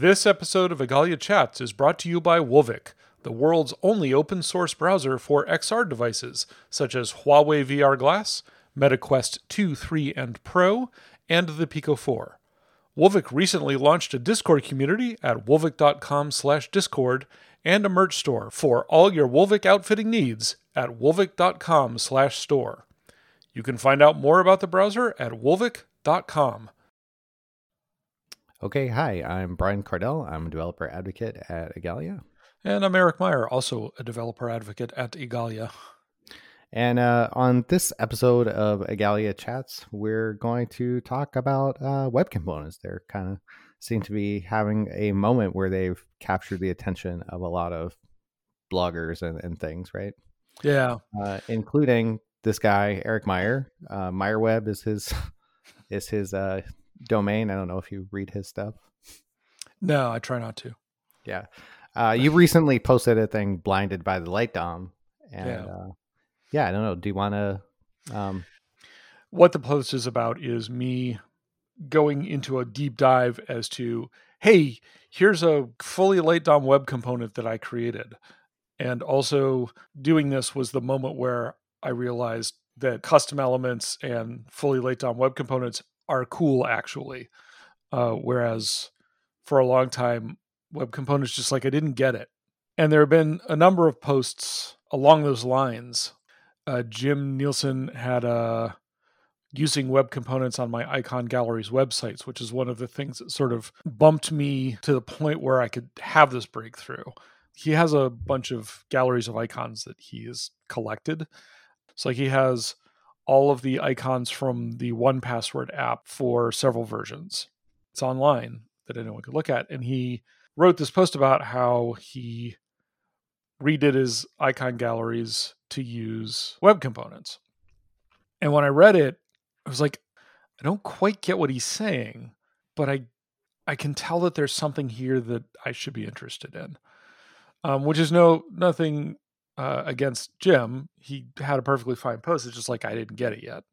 This episode of Igalia Chats is brought to you by Wolvic, the world's only open source browser for XR devices, such as Huawei VR Glass, MetaQuest 2, 3, and Pro, and the Pico 4. Wolvic recently launched a Discord community at wolvic.com slash discord and a merch store for all your Wolvic outfitting needs at wolvic.com slash store. You can find out more about the browser at wolvic.com. Okay, hi, I'm Brian Kardell. I'm a developer advocate at Igalia. And I'm Eric Meyer, also a developer advocate at Igalia. And uh, on this episode of Igalia Chats, we're going to talk about uh, web components. They're kind of seem to be having a moment where they've captured the attention of a lot of bloggers and, and things, right? Yeah. Uh, including this guy, Eric Meyer. Uh, MeyerWeb is his is his uh, domain. I don't know if you read his stuff. No, I try not to. Yeah. Uh, you recently posted a thing, Blinded by the Light Dom. And Yeah. uh, yeah, I don't know. Do you want to? Um, What the post is about is me going into a deep dive as to, hey, here's a fully light DOM web component that I created. And also doing this was the moment where I realized that custom elements and fully light DOM web components are cool actually. Uh, whereas for a long time, web components just like I didn't get it. And there have been a number of posts along those lines. Uh, Jim Nielsen had a using web components on my icon galleries websites, which is one of the things that sort of bumped me to the point where I could have this breakthrough. He has a bunch of galleries of icons that he has collected. So like he has all of the icons from the 1Password app for several versions. It's online that anyone could look at. And he wrote this post about how he redid his icon galleries to use web components. And when I read it, I was like, I don't quite get what he's saying, but I I can tell that there's something here that I should be interested in. Um, which is no nothing uh, against Jim. He had a perfectly fine post. It's just like I didn't get it yet.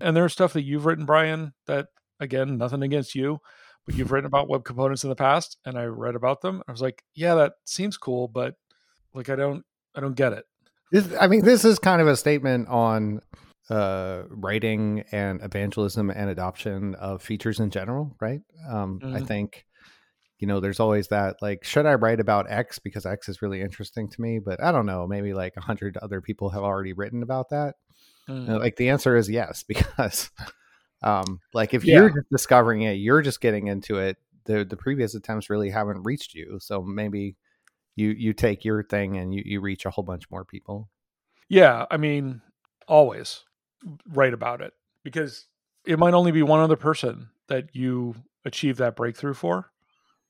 And there's stuff that you've written, Brian, that again, nothing against you, but you've written about web components in the past, and I read about them. I was like, yeah, that seems cool, but like I don't I don't get it. this, I mean, this is kind of a statement on uh, writing and evangelism and adoption of features in general, right? Um, I Mhm. think, you know, there's always that like, should I write about X because X is really interesting to me? But I don't know, maybe like a hundred other people have already written about that. Mm. Uh, like the answer is yes because um like if Yeah. you're just discovering it you're just getting into it the the previous attempts really haven't reached you so maybe you you take your thing and you you reach a whole bunch more people Yeah, I mean, always write about it because it might only be one other person that you achieve that breakthrough for,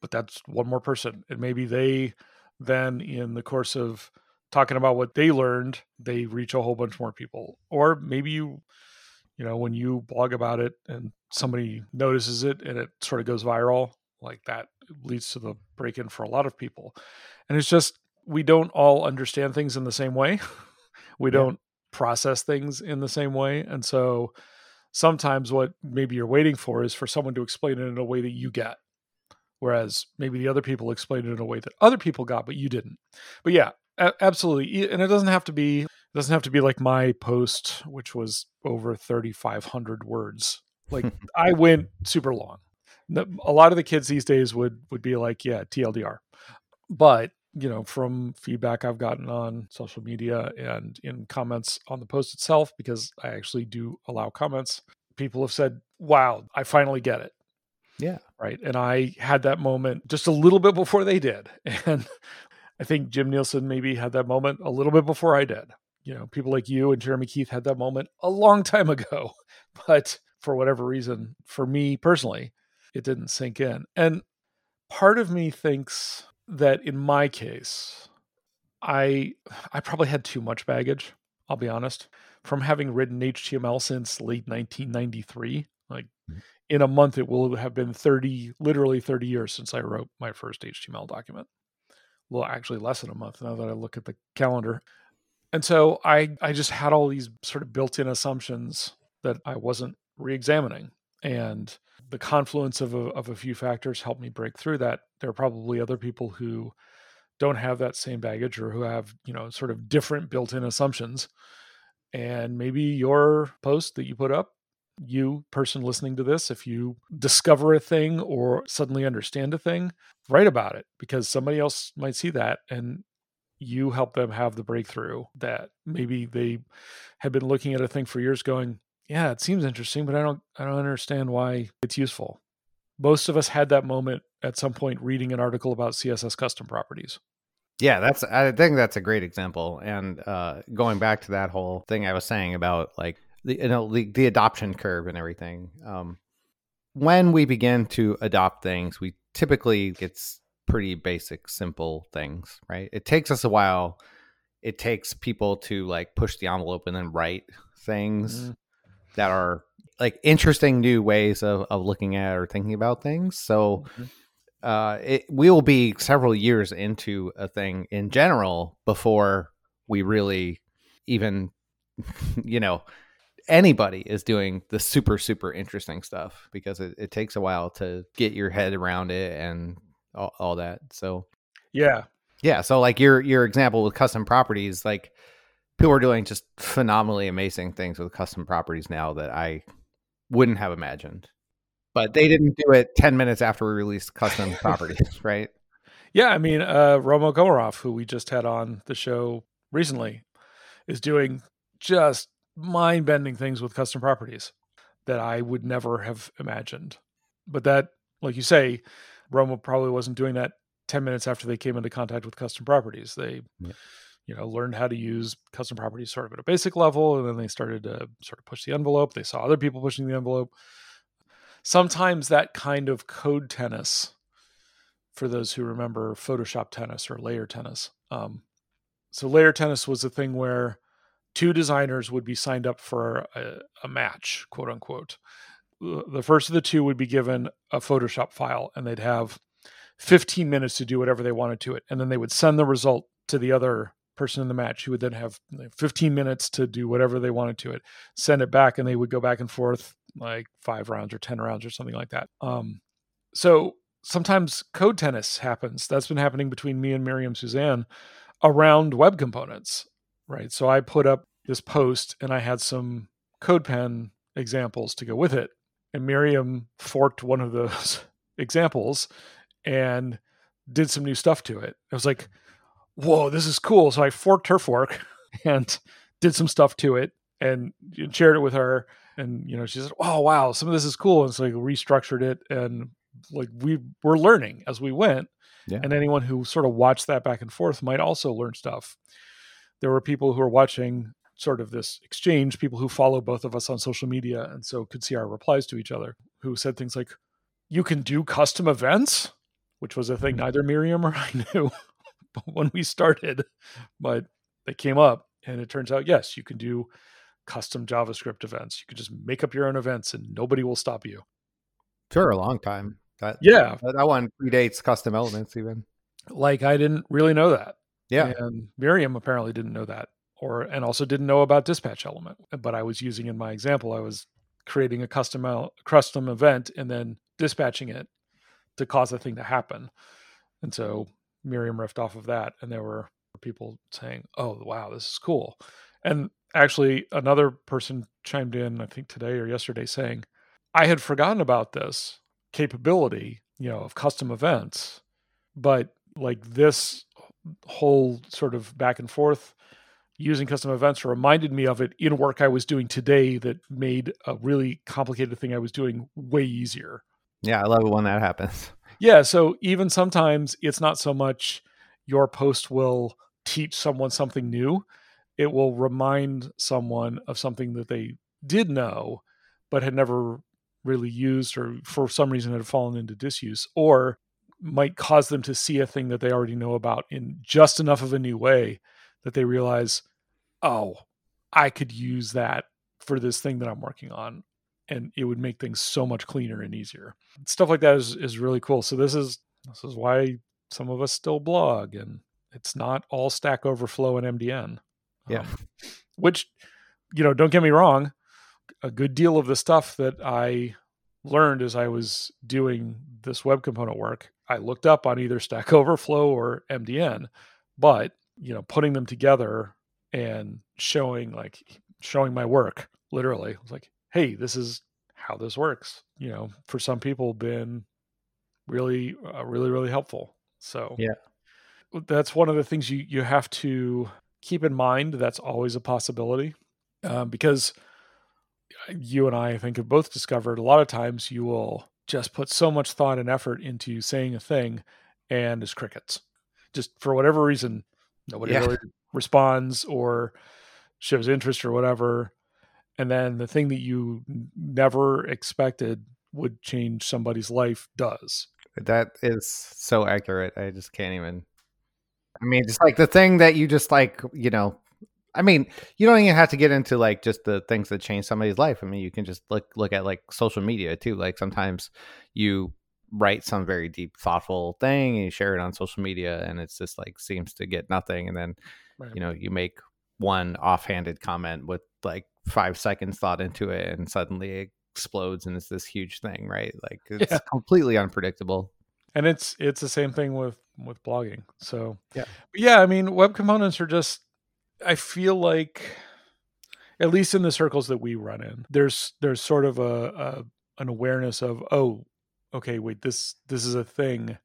but that's one more person. And maybe they then, in the course of talking about what they learned, they reach a whole bunch more people. Or maybe you, you know, when you blog about it and somebody notices it and it sort of goes viral, like that leads to the break in for a lot of people. And it's just, we don't all understand things in the same way. we Yeah. don't process things in the same way. And so sometimes what maybe you're waiting for is for someone to explain it in a way that you get. Whereas maybe the other people explained it in a way that other people got, but you didn't. But yeah, a- absolutely. And it doesn't have to be, it doesn't have to be like my post, which was over 3,500 words. Like I went super long. A lot of the kids these days would, would be like, yeah, TLDR. But you know, from feedback I've gotten on social media and in comments on the post itself, because I actually do allow comments, people have said, wow, I finally get it. Yeah Right. And I had that moment just a little bit before they did. And I think Jim Nielsen maybe had that moment a little bit before I did. You know, people like you and Jeremy Keith had that moment a long time ago. But for whatever reason, for me personally, it didn't sink in. And part of me thinks that in my case, I I probably had too much baggage, I'll be honest, from having written HTML since late 1993. Like Mhm. In a month it will have been 30 literally 30 years since I wrote my first HTML document. Well, actually less than a month now that I look at the calendar. And so I I just had all these sort of built-in assumptions that I wasn't re-examining and the confluence of a, of a few factors helped me break through that. There are probably other people who don't have that same baggage or who have, you know, sort of different built in assumptions. And maybe your post that you put up, you person listening to this, if you discover a thing or suddenly understand a thing, write about it because somebody else might see that and you help them have the breakthrough that maybe they have been looking at a thing for years going, yeah, it seems interesting, but I don't I don't understand why it's useful. Most of us had that moment at some point reading an article about CSS custom properties. Yeah, that's I think that's a great example. And uh, going back to that whole thing I was saying about like the you know the, the adoption curve and everything. Um, when we begin to adopt things, we typically it's pretty basic, simple things, right? It takes us a while. It takes people to like push the envelope and then write things mm-hmm. that are like interesting new ways of, of looking at or thinking about things. So mm-hmm. uh, it will be several years into a thing in general before we really even, you know, anybody is doing the super super interesting stuff because it, it takes a while to get your head around it and all, all that. So yeah, yeah. So like your your example with custom properties, like people are doing just phenomenally amazing things with custom properties now that I wouldn't have imagined. But they didn't do it ten minutes after we released custom properties, right? Yeah, I mean, uh, Roma Komarov, who we just had on the show recently, is doing just mind bending things with custom properties that I would never have imagined. But that, like you say, Roma probably wasn't doing that 10 minutes after they came into contact with custom properties. They, yeah. you know, learned how to use custom properties sort of at a basic level, and then they started to sort of push the envelope. They saw other people pushing the envelope. Sometimes that kind of code tennis, for those who remember Photoshop tennis or layer tennis. Um, so layer tennis was a thing where two designers would be signed up for a, a match, quote unquote the first of the two would be given a Photoshop file and they'd have 15 minutes to do whatever they wanted to it. And then they would send the result to the other person in the match who would then have 15 minutes to do whatever they wanted to it, send it back, and they would go back and forth like five rounds or 10 rounds or something like that. Um, so sometimes code tennis happens. That's been happening between me and Miriam Suzanne around web components, right? So I put up this post and I had some CodePen examples to go with it and Miriam forked one of those examples and did some new stuff to it. I was like, whoa, this is cool. So I forked her fork and did some stuff to it and shared it with her. And, you know, she said, oh, wow, some of this is cool. And so like restructured it. And like we were learning as we went. Yeah. And anyone who sort of watched that back and forth might also learn stuff. There were people who were watching sort of this exchange, people who follow both of us on social media and so could see our replies to each other, who said things like, You can do custom events, which was a thing mm-hmm. neither Miriam or I knew when we started, but they came up. And it turns out, yes, you can do custom JavaScript events. You can just make up your own events and nobody will stop you. For a long time. That, yeah. That, that one predates custom elements, even. Like, I didn't really know that. Yeah. And Miriam apparently didn't know that or and also didn't know about dispatch element uh, but i was using in my example i was creating a custom custom event and then dispatching it to cause a thing to happen and so miriam riffed off of that and there were people saying oh wow this is cool and actually another person chimed in i think today or yesterday saying i had forgotten about this capability you know of custom events but like this whole sort of back and forth using custom events reminded me of it in work I was doing today that made a really complicated thing I was doing way easier. Yeah, I love it when that happens. Yeah, so even sometimes it's not so much your post will teach someone something new, it will remind someone of something that they did know but had never really used or for some reason had fallen into disuse or might cause them to see a thing that they already know about in just enough of a new way that they realize, oh, I could use that for this thing that I'm working on. And it would make things so much cleaner and easier. Stuff like that is, is really cool. So this is this is why some of us still blog and it's not all stack overflow and MDN. Yeah. Um, which, you know, don't get me wrong, a good deal of the stuff that I learned as I was doing this web component work, I looked up on either Stack Overflow or MDN, but you know, putting them together and showing like showing my work literally I was like, hey, this is how this works. You know, for some people, been really, uh, really, really helpful. So yeah, that's one of the things you you have to keep in mind. That's always a possibility um, because you and I, I think, have both discovered a lot of times you will just put so much thought and effort into saying a thing and it's crickets. Just for whatever reason, nobody yeah. really responds or shows interest or whatever. And then the thing that you never expected would change somebody's life does. That is so accurate. I just can't even. I mean, just like the thing that you just like, you know, I mean, you don't even have to get into like just the things that change somebody's life. I mean, you can just look look at like social media too. Like sometimes you write some very deep, thoughtful thing and you share it on social media, and it's just like seems to get nothing, and then right. you know you make one offhanded comment with like five seconds thought into it, and suddenly it explodes and it's this huge thing, right? Like it's yeah. completely unpredictable. And it's it's the same thing with with blogging. So yeah, yeah. I mean, web components are just I feel like, at least in the circles that we run in, there's there's sort of a, a an awareness of oh, okay, wait this this is a thing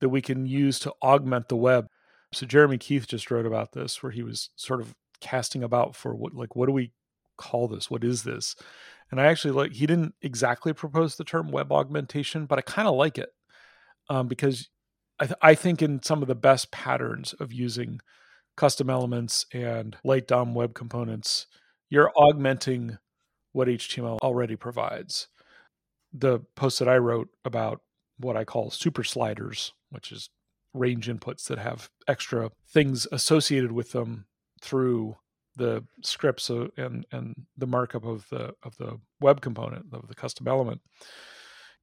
that we can use to augment the web. So Jeremy Keith just wrote about this, where he was sort of casting about for what like what do we call this? What is this? And I actually like he didn't exactly propose the term web augmentation, but I kind of like it um, because I, th- I think in some of the best patterns of using custom elements and light DOM web components, you're augmenting what HTML already provides. The post that I wrote about what I call super sliders, which is range inputs that have extra things associated with them through the scripts uh, and and the markup of the of the web component of the custom element.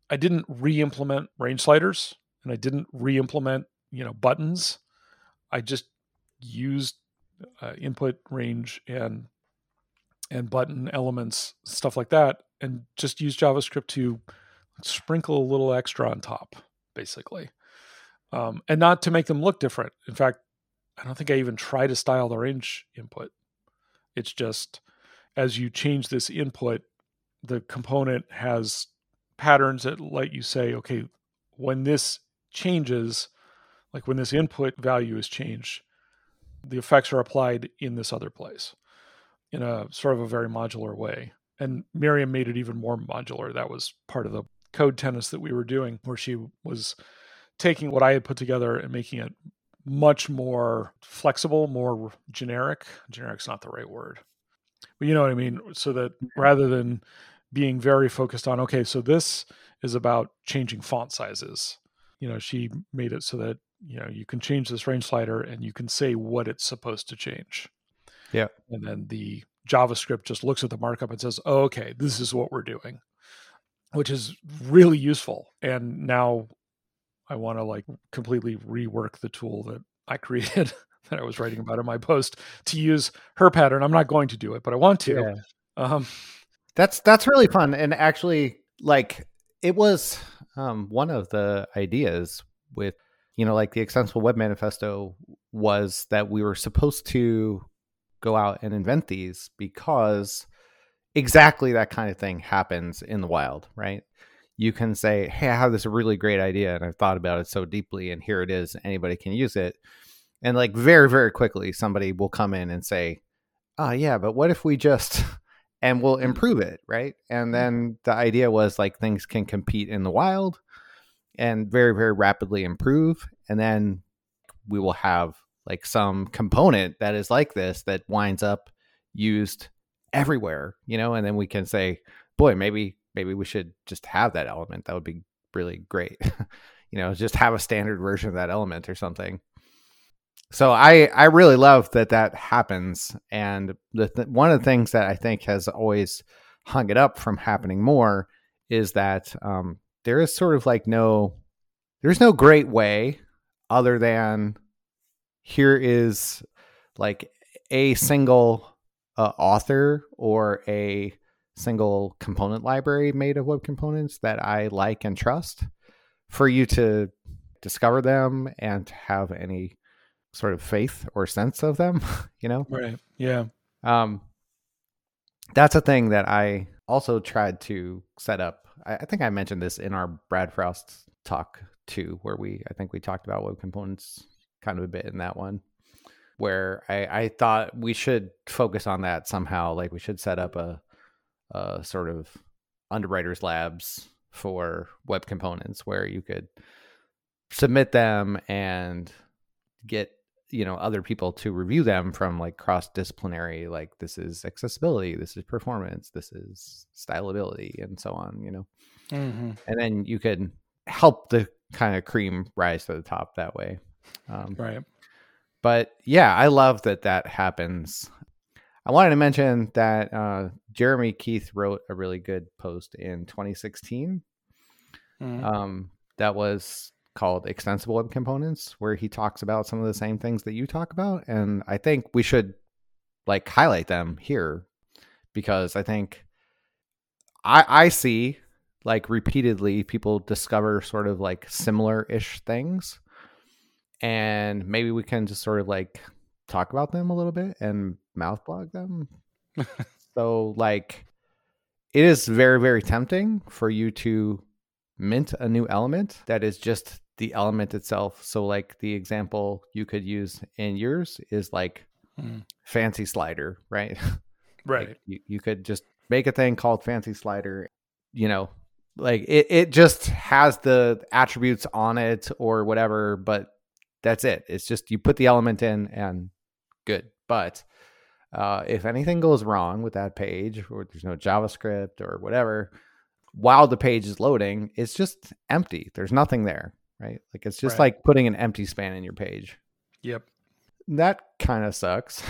I didn't re-implement range sliders and I didn't re-implement you know buttons. I just used uh, input range and and button elements stuff like that and just use javascript to sprinkle a little extra on top basically. Um, and not to make them look different. In fact i don't think i even try to style the range input. It's just as you change this input the component has patterns that let you say okay when this changes like when this input value is changed the effects are applied in this other place in a sort of a very modular way. And Miriam made it even more modular. That was part of the code tennis that we were doing, where she was taking what I had put together and making it much more flexible, more generic. Generic's not the right word, but you know what I mean. So that mm-hmm. rather than being very focused on, okay, so this is about changing font sizes, you know, she made it so that you know you can change this range slider and you can say what it's supposed to change. Yeah. And then the javascript just looks at the markup and says oh, okay this is what we're doing which is really useful. And now i want to like completely rework the tool that i created that i was writing about in my post to use her pattern. I'm not going to do it but i want to. Yeah. um that's that's really fun. And actually like it was um, one of the ideas with you know, like the Extensible Web Manifesto was that we were supposed to go out and invent these because exactly that kind of thing happens in the wild, right? You can say, Hey, I have this really great idea and I've thought about it so deeply, and here it is. Anybody can use it. And like very, very quickly, somebody will come in and say, Oh, yeah, but what if we just and we'll improve it, right? And mm-hmm. then the idea was like things can compete in the wild and very very rapidly improve. And then we will have like some component that is like this that winds up used everywhere you know? And then we can say boy maybe maybe we should just have that element. That would be really great. You know just have a standard version of that element or something. So i i really love that that happens. And the th- one of the things that i think has always hung it up from happening more is that um, there is sort of like no there's no great way other than here is like a single uh, author or a single component library made of web components that I like and trust for you to discover them and have any sort of faith or sense of them, you know? Right. Yeah. Um, that's a thing that I also tried to set up. I, I think I mentioned this in our Brad Frost talk too, where we, I think we talked about web components kind of a bit in that one where I, I thought we should focus on that somehow. Like we should set up a, a sort of underwriters labs for web components where you could submit them and get you know other people to review them from like cross disciplinary like this is accessibility this is performance this is stylability and so on you know mm-hmm. and then you can help the kind of cream rise to the top that way um, right but yeah i love that that happens i wanted to mention that uh, jeremy keith wrote a really good post in 2016 mm-hmm. um, that was called extensible web components where he talks about some of the same things that you talk about and i think we should like highlight them here because i think i i see like repeatedly people discover sort of like similar ish things and maybe we can just sort of like talk about them a little bit and mouth blog them. So like it is very very tempting for you to mint a new element that is just the element itself. So, like the example you could use in yours is like mm. fancy slider, right? Right. like you, you could just make a thing called fancy slider, you know, like it, it just has the attributes on it or whatever, but that's it. It's just you put the element in and good. But uh, if anything goes wrong with that page or there's no JavaScript or whatever, while the page is loading, it's just empty. There's nothing there right? Like it's just right. like putting an empty span in your page. Yep. That kind of sucks.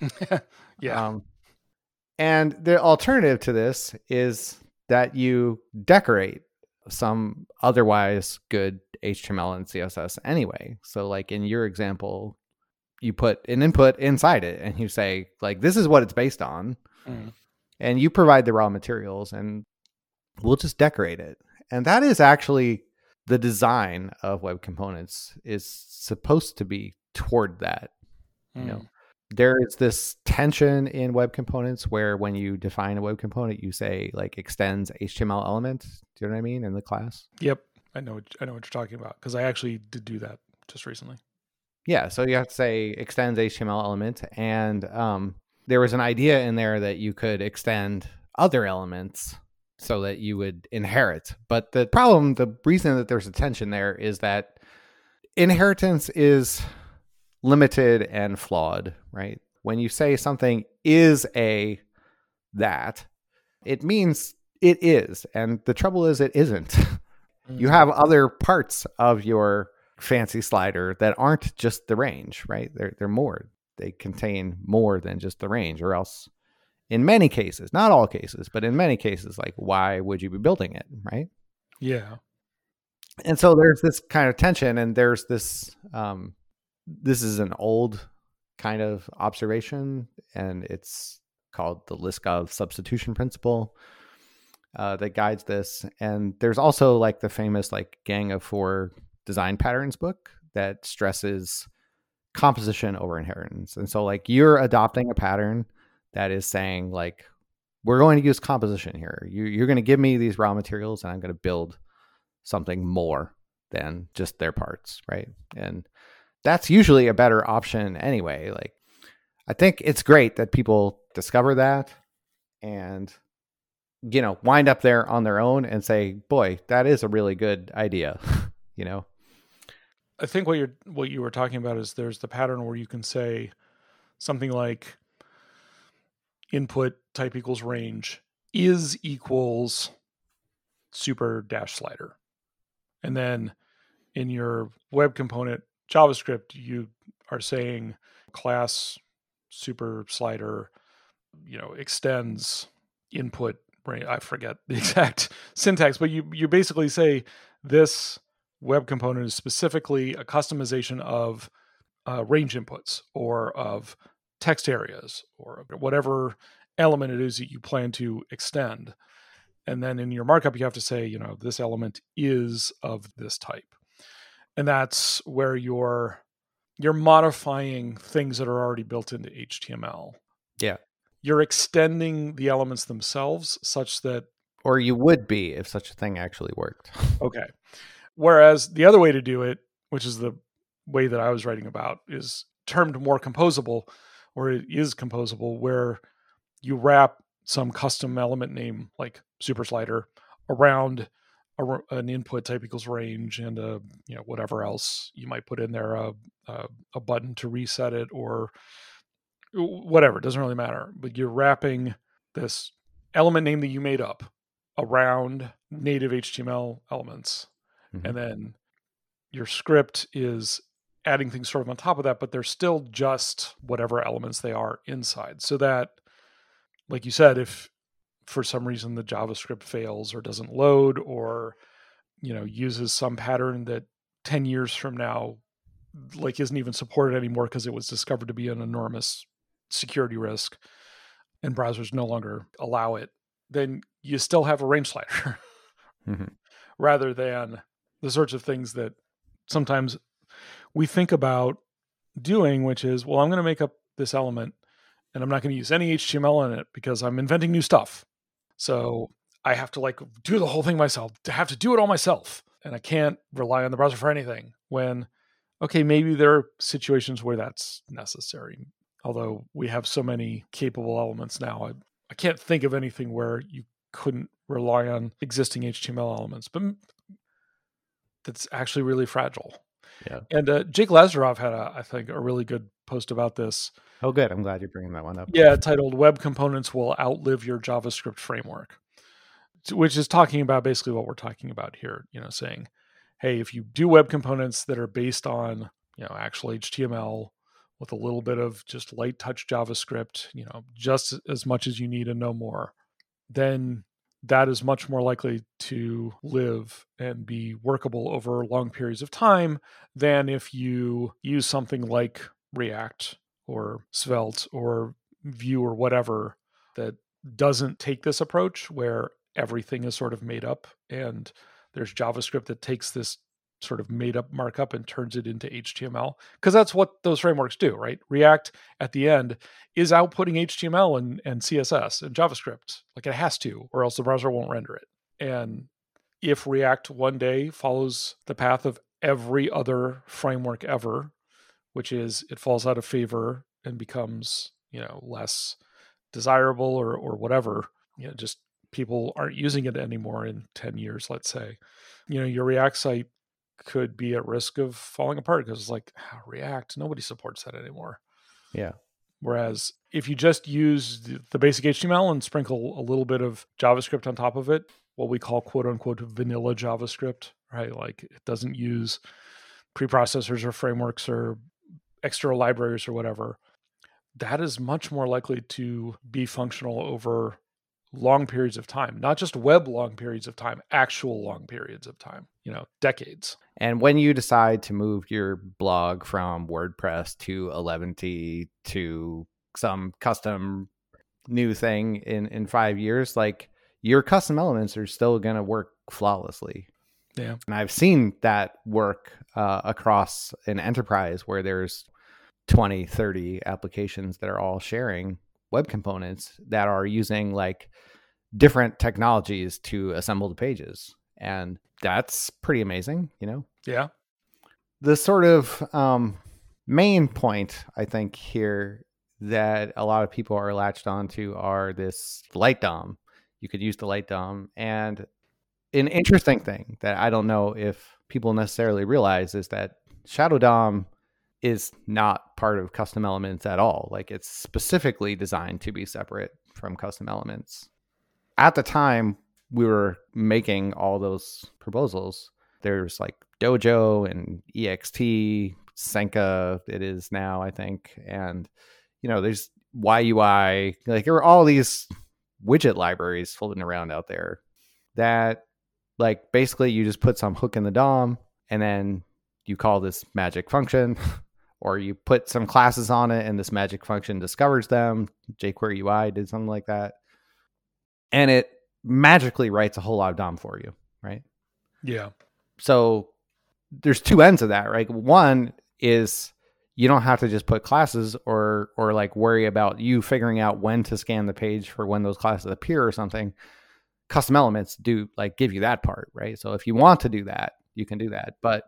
yeah. Um, and the alternative to this is that you decorate some otherwise good HTML and CSS anyway. So, like in your example, you put an input inside it and you say, like, this is what it's based on. Mm. And you provide the raw materials and we'll just decorate it. And that is actually the design of web components is supposed to be toward that. Mm. You know, hmm. there is this tension in web components where when you define a web component, you say like extends HTML element. Do you know what I mean in the class? Yep, I know. What, I know what you're talking about because I actually did do that just recently. Yeah, so you have to say extends HTML element, and um, there was an idea in there that you could extend other elements so that you would inherit. But the problem, the reason that there's a tension there is that inheritance is limited and flawed, right? When you say something is a that, it means it is. And the trouble is, it isn't. Mm-hmm. You have other parts of your fancy slider that aren't just the range, right? They're, they're more. They contain more than just the range, or else in many cases, not all cases, but in many cases, like why would you be building it, right? Yeah. And so there's this kind of tension, and there's this. Um, this is an old kind of observation, and it's called the Liskov substitution principle uh, that guides this. And there's also like the famous like Gang of Four design patterns book that stresses composition over inheritance. And so like you're adopting a pattern that is saying like we're going to use composition here. You, you're going to give me these raw materials, and I'm going to build something more than just their parts, right? And that's usually a better option anyway. Like, I think it's great that people discover that and you know wind up there on their own and say, "Boy, that is a really good idea," you know. I think what you're what you were talking about is there's the pattern where you can say something like input type equals range is equals super dash slider. And then in your web component JavaScript, you are saying class super slider, you know, extends input range. I forget the exact syntax, but you you basically say this web component is specifically a customization of uh, range inputs or of text areas or whatever element it is that you plan to extend. And then in your markup, you have to say, you know, this element is of this type. And that's where you're you're modifying things that are already built into HTML. Yeah. You're extending the elements themselves such that or you would be if such a thing actually worked. okay. Whereas the other way to do it, which is the way that I was writing about, is termed more composable, or it is composable, where you wrap some custom element name like super slider around a, an input type equals range and a you know whatever else you might put in there a, a, a button to reset it or whatever it doesn't really matter but you're wrapping this element name that you made up around native html elements mm-hmm. and then your script is adding things sort of on top of that but they're still just whatever elements they are inside so that like you said if for some reason the javascript fails or doesn't load or you know uses some pattern that 10 years from now like isn't even supported anymore because it was discovered to be an enormous security risk and browsers no longer allow it then you still have a range slider mm-hmm. rather than the sorts of things that sometimes we think about doing which is well i'm going to make up this element and i'm not going to use any html in it because i'm inventing new stuff so I have to like do the whole thing myself, to have to do it all myself. And I can't rely on the browser for anything when, okay, maybe there are situations where that's necessary. Although we have so many capable elements now, I, I can't think of anything where you couldn't rely on existing HTML elements, but that's actually really fragile. Yeah. And uh, Jake Lazaroff had, a, I think, a really good post about this Oh, good. I'm glad you're bringing that one up. Yeah, titled Web Components Will Outlive Your JavaScript Framework, which is talking about basically what we're talking about here. You know, saying, hey, if you do web components that are based on, you know, actual HTML with a little bit of just light touch JavaScript, you know, just as much as you need and no more, then that is much more likely to live and be workable over long periods of time than if you use something like React or Svelte or Vue or whatever that doesn't take this approach where everything is sort of made up and there's JavaScript that takes this sort of made up markup and turns it into HTML because that's what those frameworks do, right? React at the end is outputting HTML and, and CSS and JavaScript like it has to, or else the browser won't render it. And if React one day follows the path of every other framework ever which is it falls out of favor and becomes you know less desirable or or whatever you know just people aren't using it anymore in 10 years let's say you know your react site could be at risk of falling apart because it's like oh, react nobody supports that anymore. Yeah. Whereas if you just use the basic html and sprinkle a little bit of javascript on top of it what we call quote unquote vanilla javascript right? Like it doesn't use preprocessors or frameworks or extra libraries or whatever, that is much more likely to be functional over long periods of time, not just web long periods of time, actual long periods of time, you know, decades. And when you decide to move your blog from WordPress to Eleventy to some custom new thing in in 5 years, like your custom elements are still going to work flawlessly. Yeah. And I've seen that work uh, across an enterprise where there's 20, 30 applications that are all sharing web components that are using like different technologies to assemble the pages. And that's pretty amazing, you know? Yeah. The sort of um, main point, I think, here that a lot of people are latched onto are this light DOM. You could use the light DOM and an interesting thing that I don't know if people necessarily realize is that Shadow DOM is not part of custom elements at all. Like it's specifically designed to be separate from custom elements. At the time we were making all those proposals, there's like Dojo and EXT, Sencha, it is now, I think. And, you know, there's YUI, like there were all these widget libraries floating around out there that like basically you just put some hook in the DOM and then you call this magic function or you put some classes on it and this magic function discovers them. jQuery UI did something like that. And it magically writes a whole lot of DOM for you, right? Yeah. So there's two ends of that, right? One is you don't have to just put classes or or like worry about you figuring out when to scan the page for when those classes appear or something. Custom elements do like give you that part, right? So if you want to do that, you can do that. But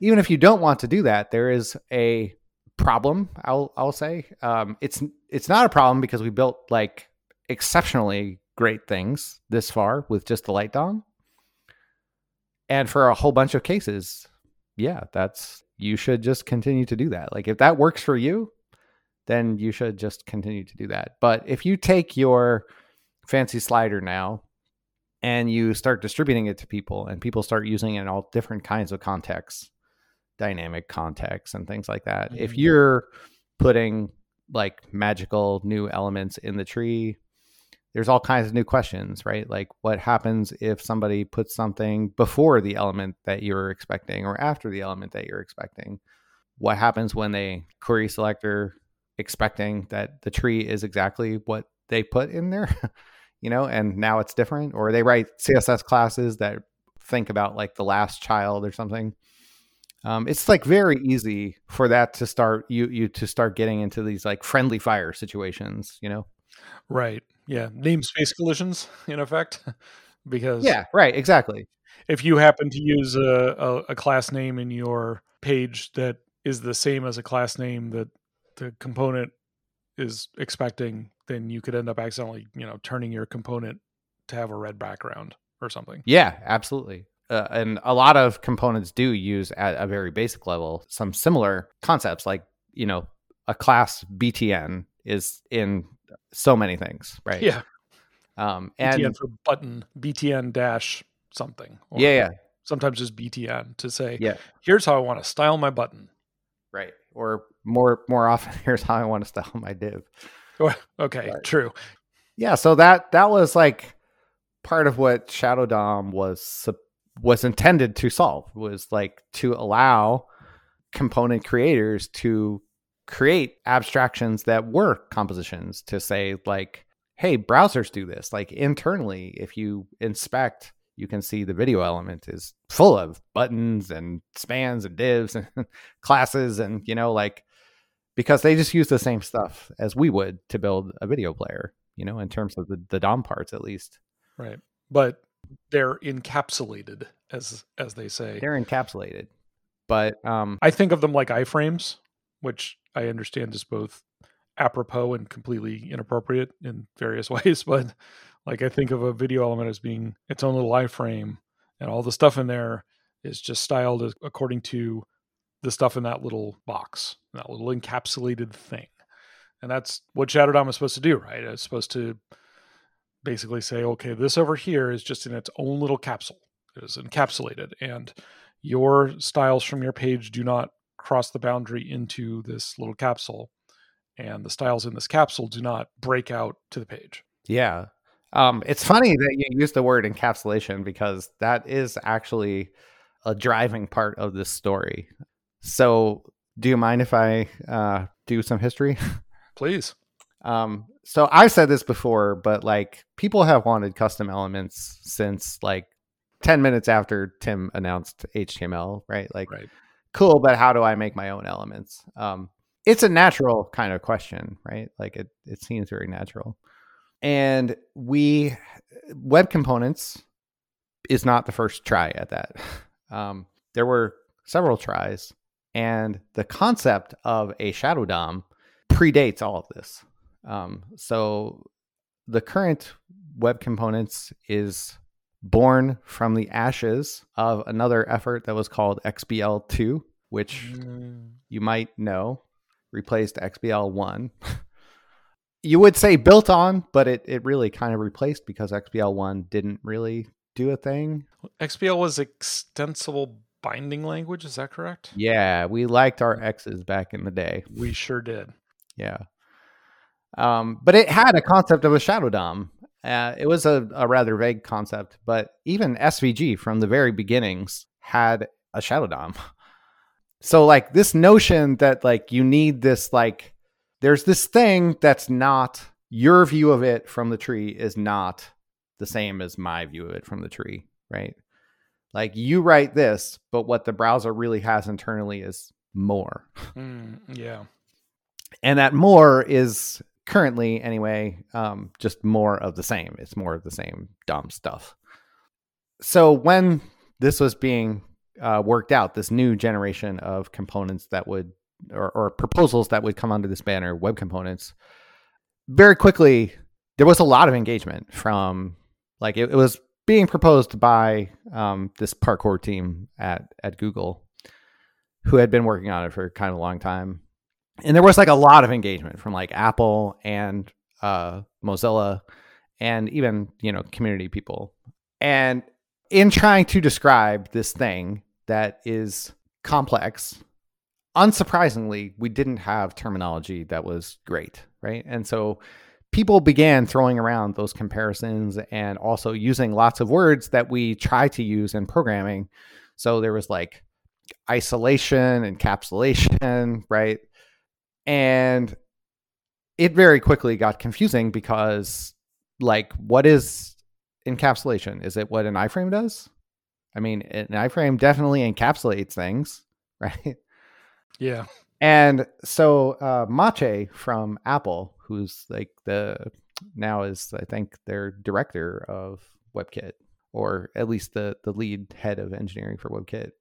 even if you don't want to do that, there is a problem. I'll I'll say um, it's it's not a problem because we built like exceptionally great things this far with just the light DOM. And for a whole bunch of cases, yeah, that's you should just continue to do that. Like if that works for you, then you should just continue to do that. But if you take your fancy slider now and you start distributing it to people and people start using it in all different kinds of contexts, dynamic contexts and things like that. Mm-hmm. If you're putting like magical new elements in the tree there's all kinds of new questions, right? Like what happens if somebody puts something before the element that you're expecting or after the element that you're expecting? What happens when they query selector expecting that the tree is exactly what they put in there, you know, and now it's different? Or they write CSS classes that think about like the last child or something. Um, it's like very easy for that to start you you to start getting into these like friendly fire situations, you know. Right. Yeah. Namespace collisions, in effect. because Yeah, right, exactly. If you happen to use a, a, a class name in your page that is the same as a class name that the component is expecting, then you could end up accidentally, you know, turning your component to have a red background or something. Yeah, absolutely. Uh, and a lot of components do use at a very basic level some similar concepts like, you know, a class BTN is in so many things, right? Yeah. Um, and BTN for button, BTN dash something. yeah, yeah. Sometimes just BTN to say, yeah, here's how I want to style my button. Right. Or more more often, here's how I want to style my div. okay, right. true. Yeah. So that that was like part of what Shadow DOM was was intended to solve was like to allow component creators to create abstractions that were compositions to say like hey browsers do this. Like internally if you inspect you can see the video element is full of buttons and spans and divs and classes and you know like because they just use the same stuff as we would to build a video player you know in terms of the, the dom parts at least. Right. But they're encapsulated as as they say they're encapsulated but um i think of them like iframes which I understand is both apropos and completely inappropriate in various ways. But like I think of a video element as being its own little iframe, and all the stuff in there is just styled according to the stuff in that little box, that little encapsulated thing. And that's what Shadow DOM is supposed to do, right? It's supposed to basically say, okay, this over here is just in its own little capsule. It is encapsulated, and your styles from your page do not cross the boundary into this little capsule and the styles in this capsule do not break out to the page. Yeah. Um, it's funny that you use the word encapsulation because that is actually a driving part of this story. So, do you mind if I uh, do some history? Please. Um, so I've said this before, but like people have wanted custom elements since like 10 minutes after Tim announced HTML, right? Like right cool, but how do I make my own elements? Um, it's a natural kind of question, right? Like it, it seems very natural. And we, web components is not the first try at that. Um, there were several tries, and the concept of a shadow DOM predates all of this. Um, so the current web components is born from the ashes of another effort that was called XBL2, which mm. you might know replaced XBL1. you would say built on, but it, it really kind of replaced because XBL1 didn't really do a thing. XBL was extensible binding language, is that correct? Yeah, we liked our X's back in the day. We sure did. Yeah. Um, but it had a concept of a shadow DOM, uh, it was a, a rather vague concept, but even SVG from the very beginnings had a shadow DOM. So like this notion that like you need this like there's this thing that's not your view of it from the tree is not the same as my view of it from the tree, right? Like you write this, but what the browser really has internally is more. Mm, yeah. And that more is currently anyway um, just more of the same. It's more of the same dumb stuff. So when this was being uh, worked out this new generation of components that would or, or, proposals that would come under this banner web components very quickly there was a lot of engagement from like it, it was being proposed by um, this parkour team at at google who had been working on it for kind of a long time and there was like a lot of engagement from like Apple and uh, Mozilla and even you know community people. And in trying to describe this thing that is complex, unsurprisingly, we didn't have terminology that was great, right? And so people began throwing around those comparisons and also using lots of words that we try to use in programming. So there was like isolation, encapsulation, right? And it very quickly got confusing because like what is encapsulation? Is it what an iframe does? I mean an iframe definitely encapsulates things right? Yeah. And so uh, maciej from apple who's like the now is i think their director of webkit or at least the the lead head of engineering for webkit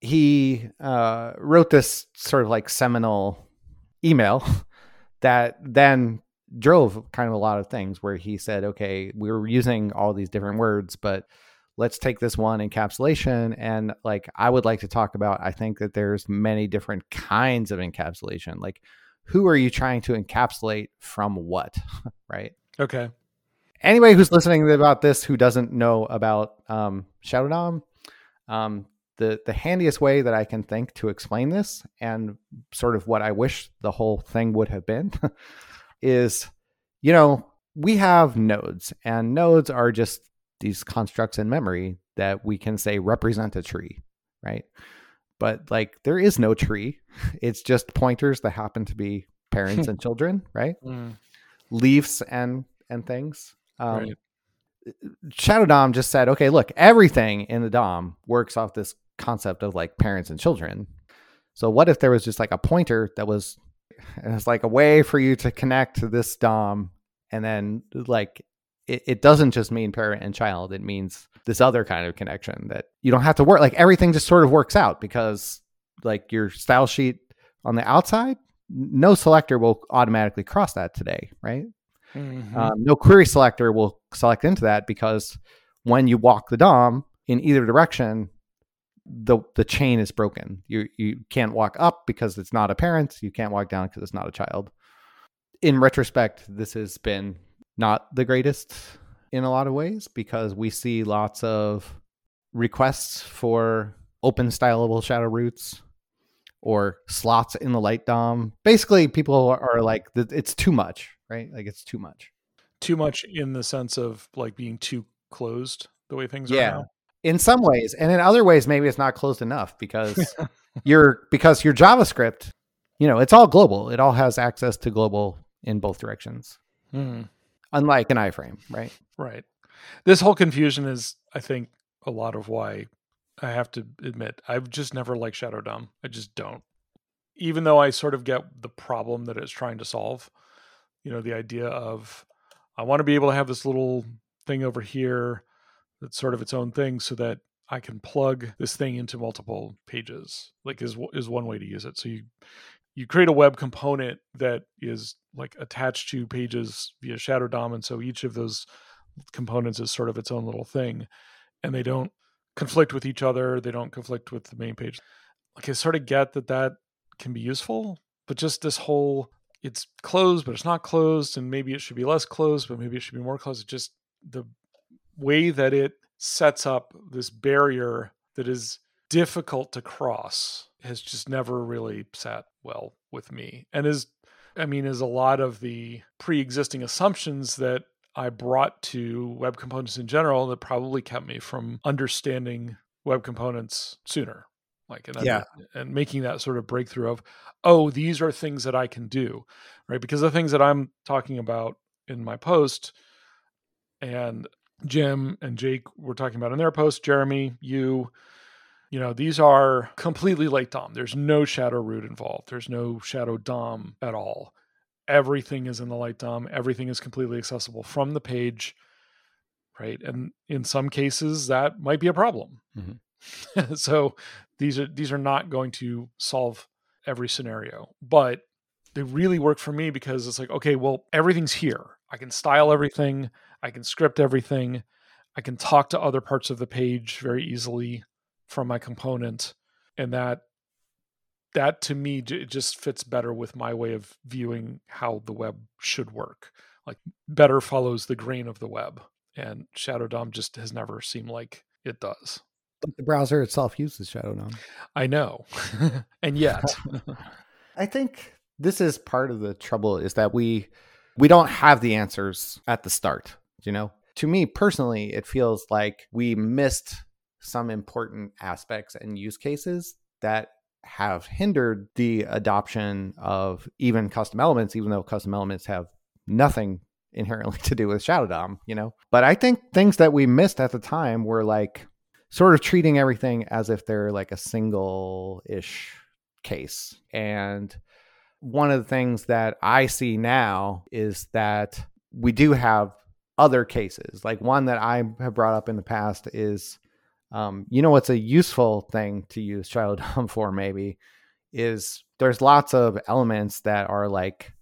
he uh, wrote this sort of like seminal email that then drove kind of a lot of things where he said, okay, we were using all these different words, but let's take this one encapsulation and like I would like to talk about I think that there's many different kinds of encapsulation. Like who are you trying to encapsulate from what, right? Okay. Anybody who's listening about this who doesn't know about um, Shadow DOM, um, the the handiest way that I can think to explain this and sort of what I wish the whole thing would have been is you know we have nodes and nodes are just these constructs in memory that we can say represent a tree right but like there is no tree it's just pointers that happen to be parents and children right mm. leaves and and things um, right. Shadow DOM just said, okay, look, everything in the DOM works off this concept of like parents and children. So what if there was just like a pointer that was and it's like a way for you to connect to this DOM and then like it, it doesn't just mean parent and child, it means this other kind of connection that you don't have to work like everything just sort of works out because like your style sheet on the outside, no selector will automatically cross that today, right? Mm-hmm. Um, no query selector will select into that because when you walk the DOM in either direction, the the chain is broken. You you can't walk up because it's not a parent. You can't walk down because it's not a child. In retrospect, this has been not the greatest in a lot of ways because we see lots of requests for open stylable shadow roots or slots in the light dom. Basically, people are like, it's too much, right? Like it's too much. Too much in the sense of like being too closed the way things yeah. are now in some ways and in other ways maybe it's not closed enough because your because your javascript you know it's all global. It all has access to global in both directions. Mm. unlike an iframe right? Right. This whole confusion is i think a lot of why i have to admit i've just never liked shadow dom i just don't. Even though i sort of get the problem that it's trying to solve you know the idea of i want to be able to have this little thing over here that's sort of its own thing so that I can plug this thing into multiple pages. Like is is one way to use it. So you you create a web component that is like attached to pages via Shadow DOM, and so each of those components is sort of its own little thing, and they don't conflict with each other. They don't conflict with the main page. Like I sort of get that that can be useful, but just this whole it's closed, but it's not closed, and maybe it should be less closed, but maybe it should be more closed. It just the way that it sets up this barrier that is difficult to cross has just never really sat well with me. And is i mean is a lot of the pre-existing assumptions that i brought to web components in general that probably kept me from understanding web components sooner. Like and, yeah. and making that sort of breakthrough of oh these are things that i can do right? Because the things that i'm talking about in my post and jim and jake were talking about in their post jeremy you you know these are completely light dom. There's no shadow root involved. There's no shadow dom at all. Everything is in the light dom. Everything is completely accessible from the page right? And in some cases that might be a problem. Mm-hmm. so these are these are not going to solve every scenario but they really work for me because it's like okay well everything's here. I can style everything i can script everything. I can talk to other parts of the page very easily from my component and that that to me it just fits better with my way of viewing how the web should work. Like better follows the grain of the web and shadow dom just has never seemed like it does. But the browser itself uses shadow dom i know. And yet. I think this is part of the trouble is that we we don't have the answers at the start you know to me personally it feels like we missed some important aspects and use cases that have hindered the adoption of even custom elements, even though custom elements have nothing inherently to do with Shadow DOM, you know? But I think things that we missed at the time were like sort of treating everything as if they're like a single ish case. And one of the things that I see now is that we do have other cases. Like one that I have brought up in the past is um, you know what's a useful thing to use child DOM for maybe is there's lots of elements that are like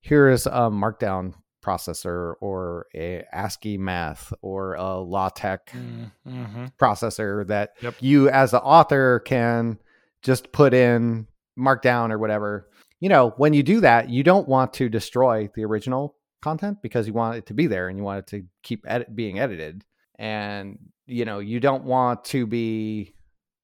here is a markdown processor or a ASCII math or a LaTeX mm, mm-hmm. processor that yep. you as the author can just put in markdown or whatever. You know, when you do that, you don't want to destroy the original content because you want it to be there and you want it to keep edit- being edited. And you know, you don't want to be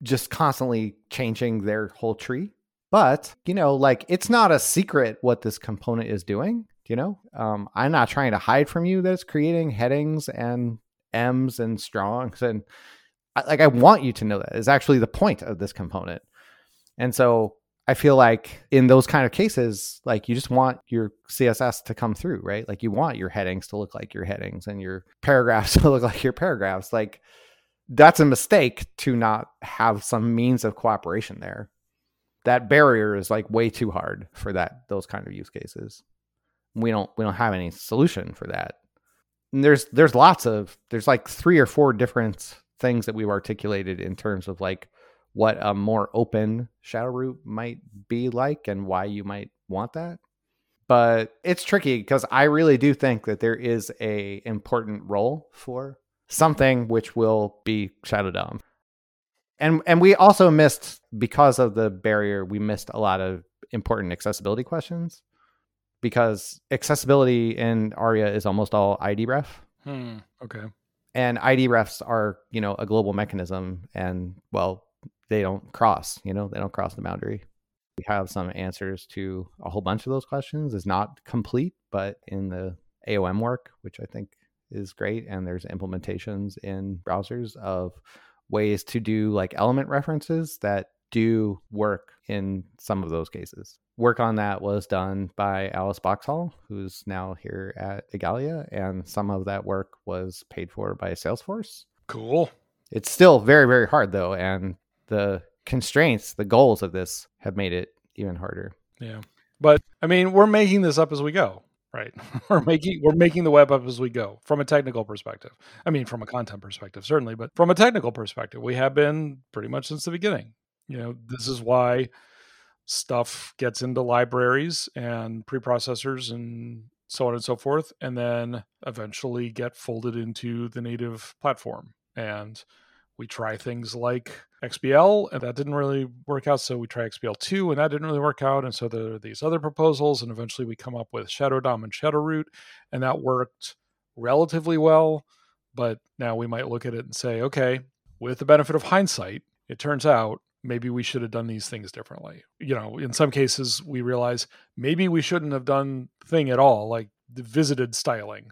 just constantly changing their whole tree. But, you know, like it's not a secret what this component is doing. You know, um, I'm not trying to hide from you that it's creating headings and M's and strongs. And I, like, I want you to know that is actually the point of this component. And so I feel like in those kind of cases, like you just want your CSS to come through, right? Like you want your headings to look like your headings and your paragraphs to look like your paragraphs. Like that's a mistake to not have some means of cooperation there. That barrier is like way too hard for that those kind of use cases. We don't we don't have any solution for that. And there's there's lots of there's like three or four different things that we've articulated in terms of like what a more open shadow root might be like and why you might want that. But it's tricky because i really do think that there is a important role for something which will be shadow dom and and we also missed because of the barrier we missed a lot of important accessibility questions because accessibility in aria is almost all id ref. Hmm, okay. And id refs are you know a global mechanism and well they don't cross, you know, they don't cross the boundary. We have some answers to a whole bunch of those questions. Is not complete, but in the AOM work, which I think is great, and there's implementations in browsers of ways to do like element references that do work in some of those cases. Work on that was done by Alice Boxhall, who's now here at Igalia, and some of that work was paid for by Salesforce. Cool. It's still very, very hard though, and the constraints, the goals of this have made it even harder. Yeah. But I mean, we're making this up as we go, right? we're making we're making the web up as we go from a technical perspective. I mean, from a content perspective certainly, but from a technical perspective, we have been pretty much since the beginning. You know, this is why stuff gets into libraries and preprocessors and so on and so forth and then eventually get folded into the native platform. And we try things like XBL, and that didn't really work out. So we try XBL two, and that didn't really work out. And so there are these other proposals, and eventually we come up with Shadow DOM and Shadow Root, and that worked relatively well. But now we might look at it and say, okay, with the benefit of hindsight, it turns out maybe we should have done these things differently. You know, in some cases, we realize maybe we shouldn't have done thing at all, like the visited styling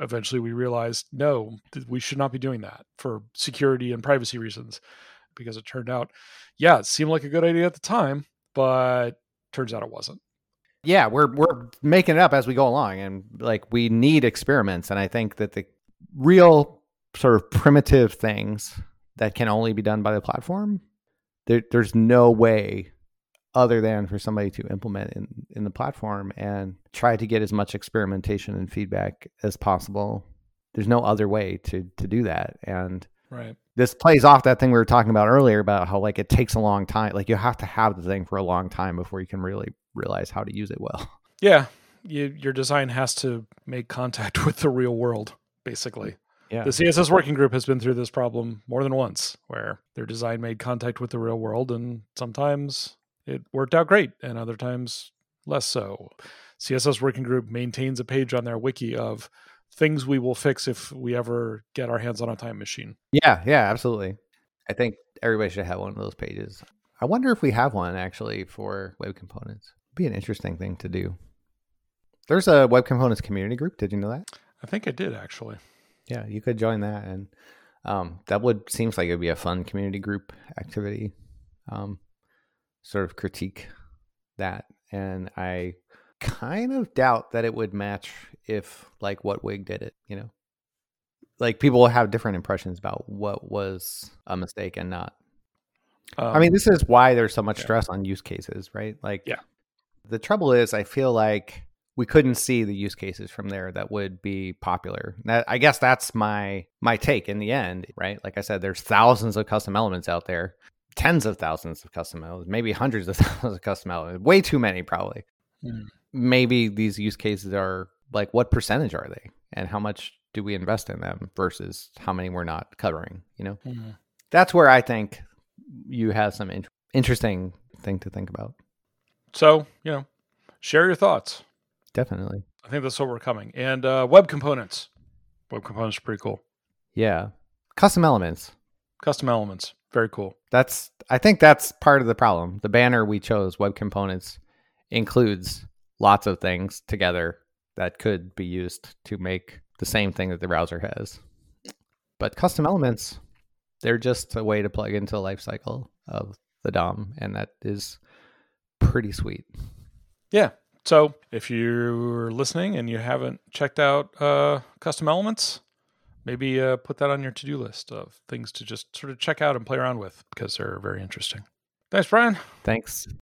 eventually we realized no we should not be doing that for security and privacy reasons because it turned out, yeah, it seemed like a good idea at the time, but turns out it wasn't. Yeah, we're we're making it up as we go along, and like we need experiments, and I think that the real sort of primitive things that can only be done by the platform, there, there's no way other than for somebody to implement in, in the platform and try to get as much experimentation and feedback as possible. There's no other way to to do that. And right. this plays off that thing we were talking about earlier about how like it takes a long time. Like you have to have the thing for a long time before you can really realize how to use it well. Yeah. You, your design has to make contact with the real world, basically. Yeah. The CSS working group has been through this problem more than once, where their design made contact with the real world, and sometimes it worked out great, and other times less so. CSS working group maintains a page on their wiki of things we will fix if we ever get our hands on a time machine. Yeah, yeah, absolutely. I think everybody should have one of those pages. I wonder if we have one actually for web components. It'd be an interesting thing to do. There's a web components community group. Did you know that? I think I did actually. Yeah, you could join that, and um, that would seems like it would be a fun community group activity. Um, sort of critique that, and I kind of doubt that it would match if like what Wig did it. You know, like people will have different impressions about what was a mistake and not. Um, I mean, this is why there's so much yeah. stress on use cases, right? Like, Yeah. The trouble is, I feel like we couldn't see the use cases from there that would be popular. That I guess that's my my take in the end, right? Like I said, there's thousands of custom elements out there, tens of thousands of custom elements, maybe hundreds of thousands of custom elements, way too many probably. Hmm. Maybe these use cases are like what percentage are they, and how much do we invest in them versus how many we're not covering? You know, hmm. that's where I think you have some in- interesting thing to think about. So, you know, share your thoughts. Definitely. I think that's what we're coming. And uh, web components. Web components are pretty cool. Yeah. Custom elements. Custom elements, very cool. That's I think that's part of the problem. The banner we chose, web components, includes lots of things together that could be used to make the same thing that the browser has. But custom elements, they're just a way to plug into the lifecycle of the DOM, and that is pretty sweet. Yeah. So if you're listening and you haven't checked out uh, custom elements, maybe uh, put that on your to do list of things to just sort of check out and play around with because they're very interesting. Thanks, Brian. Thanks.